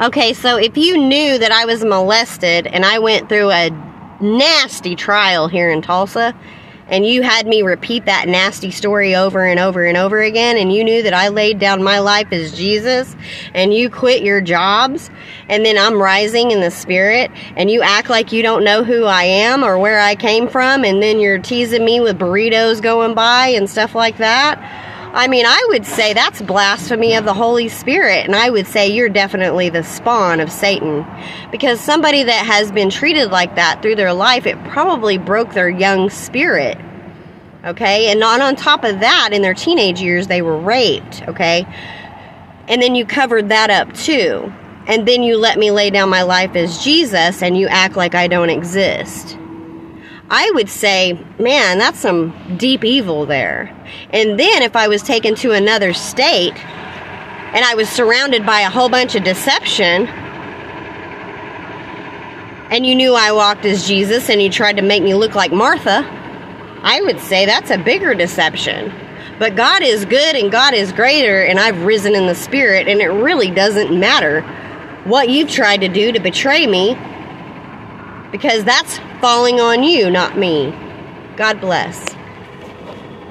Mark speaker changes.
Speaker 1: Okay, so if you knew that I was molested and I went through a nasty trial here in Tulsa, and you had me repeat that nasty story over and over and over again, and you knew that I laid down my life as Jesus, and you quit your jobs, and then I'm rising in the spirit, and you act like you don't know who I am or where I came from, and then you're teasing me with burritos going by and stuff like that. I mean, I would say that's blasphemy of the Holy Spirit, and I would say you're definitely the spawn of Satan. Because somebody that has been treated like that through their life, it probably broke their young spirit. Okay? And on, on top of that, in their teenage years, they were raped. Okay? And then you covered that up too. And then you let me lay down my life as Jesus, and you act like I don't exist. I would say, man, that's some deep evil there. And then if I was taken to another state and I was surrounded by a whole bunch of deception, and you knew I walked as Jesus and you tried to make me look like Martha, I would say that's a bigger deception. But God is good and God is greater, and I've risen in the spirit, and it really doesn't matter what you've tried to do to betray me because that's falling on you, not me. God bless.